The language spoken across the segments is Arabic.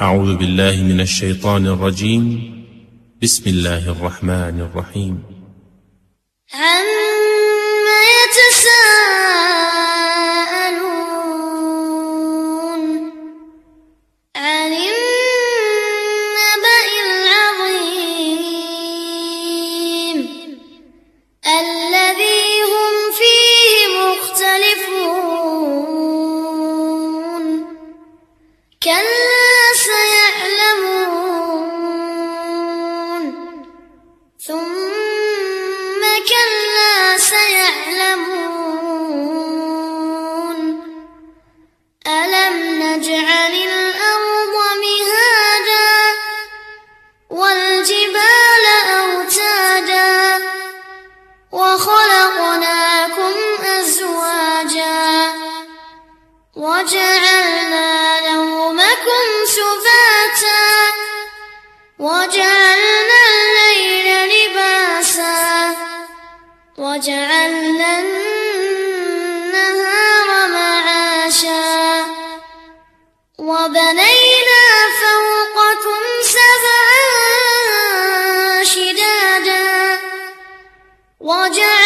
أعوذ بالله من الشيطان الرجيم. بسم الله الرحمن الرحيم. عم يتساءلون وجعلنا الليل لباسا وجعلنا النهار معاشا وبنينا فوقكم سبعا شدادا وجعلنا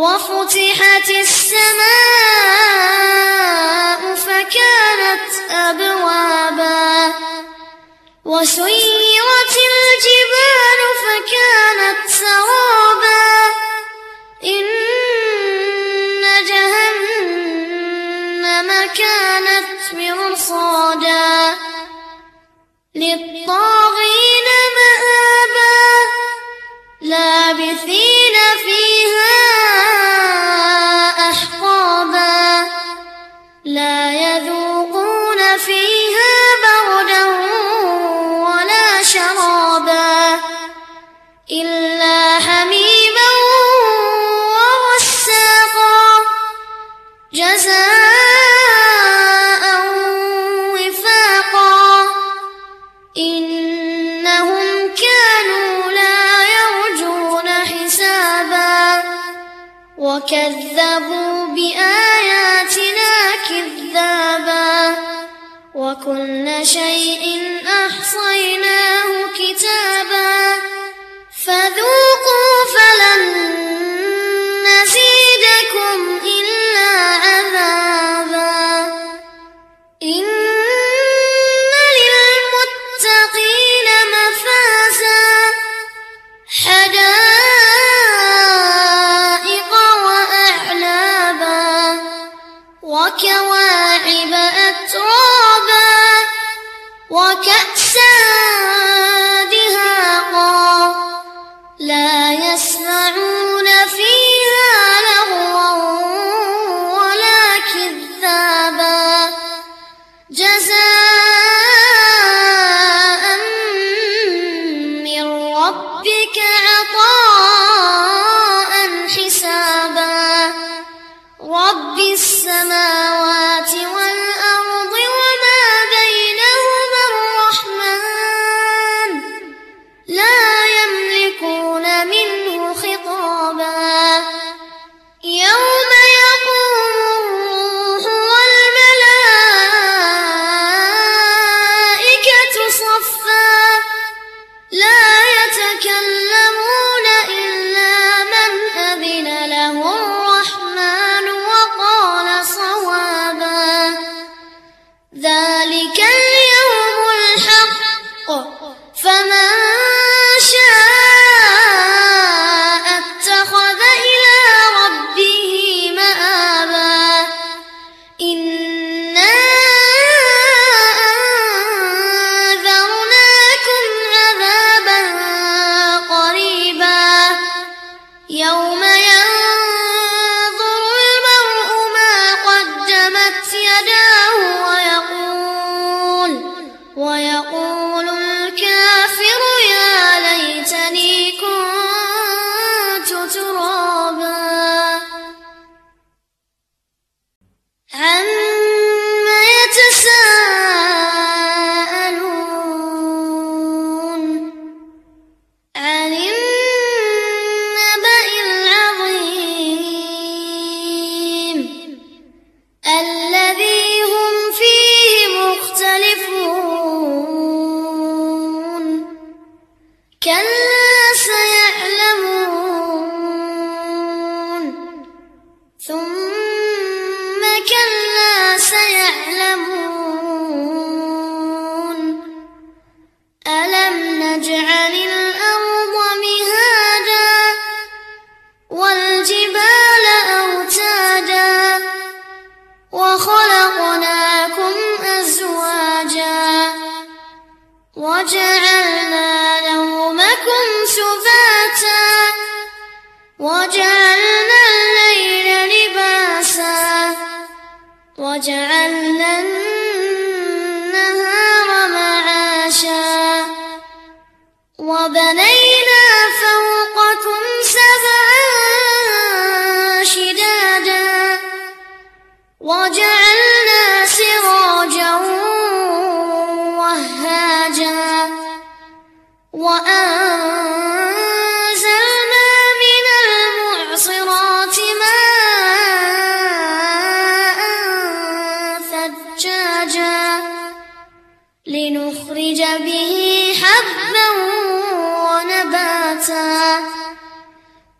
وفتحت السماء فكانت أبوابا وسيرت الجبال فكانت سرابا إن جهنم كانت مرصادا لا يذوقون فيها بردا ولا شرابا إلا حميما وغساقا جزاء وفاقا إنهم كانوا لا يرجون حسابا وكذبوا بآياتنا وكل شيء أحصيناه كتابا فذوقوا فلن نزيدكم إلا عذابا إن للمتقين مفازا حدائق وأعنابا وكواعب أترابا وكأسا Oh.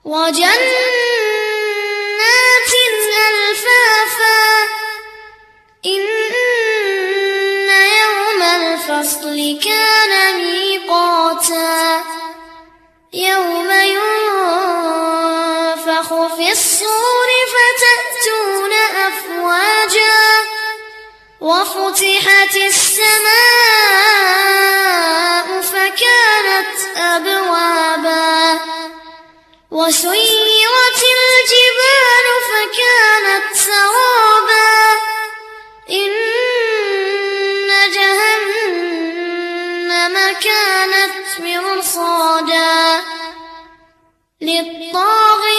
وجنات ألفافا إن يوم الفصل كان ميقاتا يوم ينفخ في الصور فتأتون أفواجا وفتحت السماء وسيرت الجبال فكانت سرابا. إن جهنم كانت مرصادا. للطاغين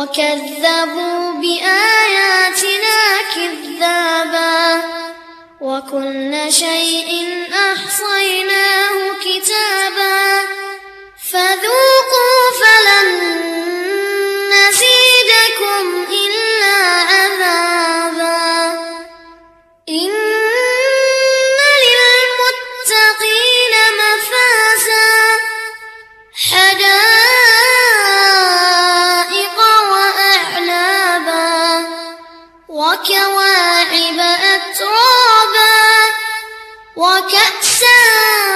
وكذبوا بآياتنا كذابا وكل شيء أحصيناه كتابا وكأساً